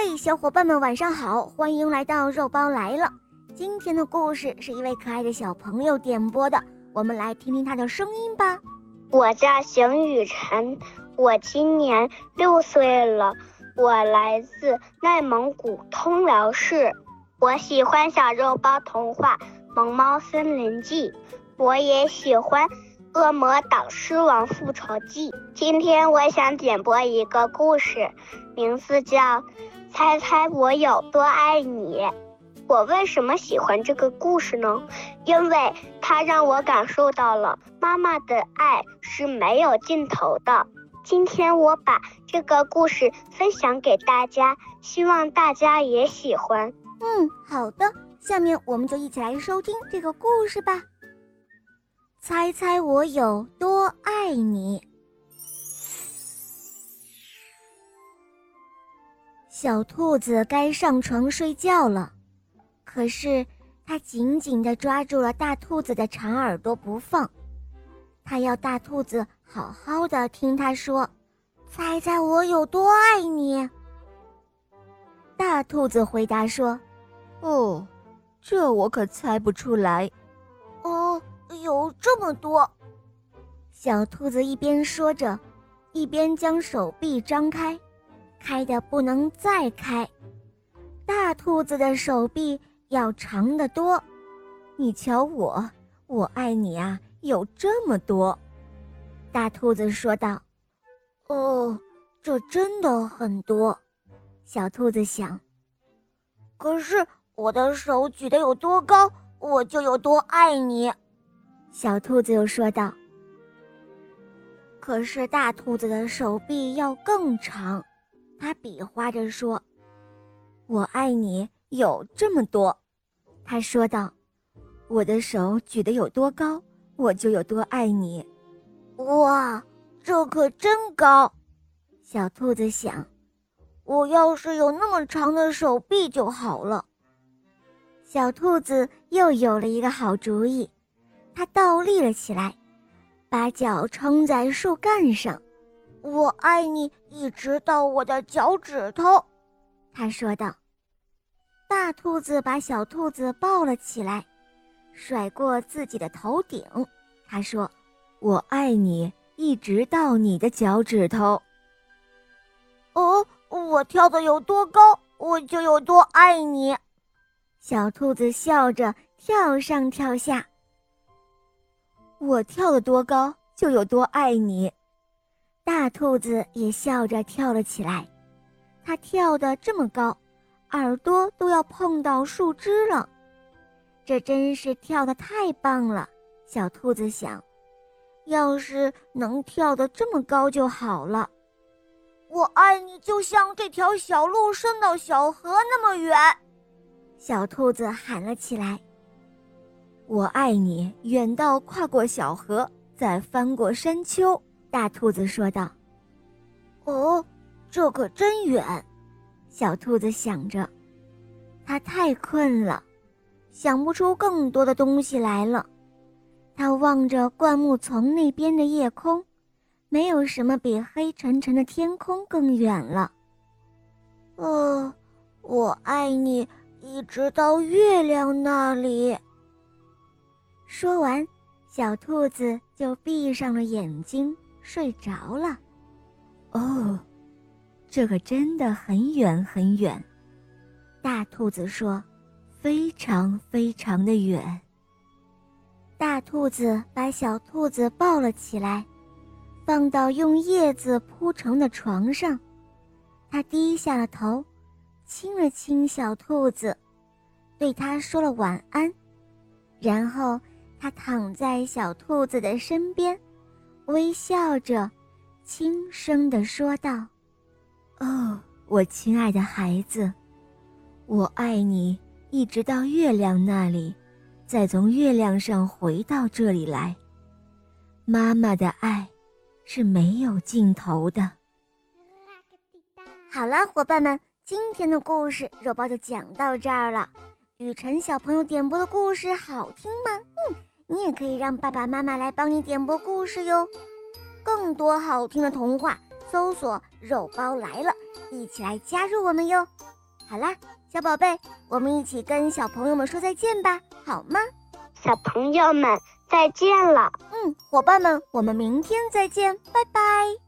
嘿，小伙伴们，晚上好！欢迎来到肉包来了。今天的故事是一位可爱的小朋友点播的，我们来听听他的声音吧。我叫邢雨晨，我今年六岁了，我来自内蒙古通辽市。我喜欢小肉包童话《萌猫森林记》，我也喜欢。《恶魔岛狮王复仇记》。今天我想点播一个故事，名字叫《猜猜我有多爱你》。我为什么喜欢这个故事呢？因为它让我感受到了妈妈的爱是没有尽头的。今天我把这个故事分享给大家，希望大家也喜欢。嗯，好的，下面我们就一起来收听这个故事吧。猜猜我有多爱你，小兔子该上床睡觉了，可是它紧紧地抓住了大兔子的长耳朵不放，它要大兔子好好的听它说：“猜猜我有多爱你。”大兔子回答说：“哦，这我可猜不出来。”哦有这么多，小兔子一边说着，一边将手臂张开，开的不能再开。大兔子的手臂要长得多，你瞧我，我爱你啊，有这么多。大兔子说道：“哦，这真的很多。”小兔子想：“可是我的手举得有多高，我就有多爱你。”小兔子又说道：“可是大兔子的手臂要更长。”他比划着说：“我爱你有这么多。”他说道：“我的手举得有多高，我就有多爱你。”哇，这可真高！小兔子想：“我要是有那么长的手臂就好了。”小兔子又有了一个好主意。它倒立了起来，把脚撑在树干上。我爱你，一直到我的脚趾头。他说道。大兔子把小兔子抱了起来，甩过自己的头顶。他说：“我爱你，一直到你的脚趾头。”哦，我跳的有多高，我就有多爱你。小兔子笑着跳上跳下。我跳得多高，就有多爱你。大兔子也笑着跳了起来，它跳得这么高，耳朵都要碰到树枝了。这真是跳得太棒了，小兔子想，要是能跳得这么高就好了。我爱你，就像这条小路伸到小河那么远。小兔子喊了起来。我爱你，远到跨过小河，再翻过山丘。大兔子说道：“哦，这可真远。”小兔子想着，它太困了，想不出更多的东西来了。它望着灌木丛那边的夜空，没有什么比黑沉沉的天空更远了。哦，我爱你，一直到月亮那里。说完，小兔子就闭上了眼睛，睡着了。哦，这可真的很远很远。大兔子说：“非常非常的远。”大兔子把小兔子抱了起来，放到用叶子铺成的床上。他低下了头，亲了亲小兔子，对它说了晚安，然后。它躺在小兔子的身边，微笑着，轻声地说道：“哦，我亲爱的孩子，我爱你，一直到月亮那里，再从月亮上回到这里来。妈妈的爱是没有尽头的。”好了，伙伴们，今天的故事肉包就讲到这儿了。雨辰小朋友点播的故事好听吗？嗯。你也可以让爸爸妈妈来帮你点播故事哟，更多好听的童话，搜索“肉包来了”，一起来加入我们哟。好啦，小宝贝，我们一起跟小朋友们说再见吧，好吗？小朋友们再见了。嗯，伙伴们，我们明天再见，拜拜。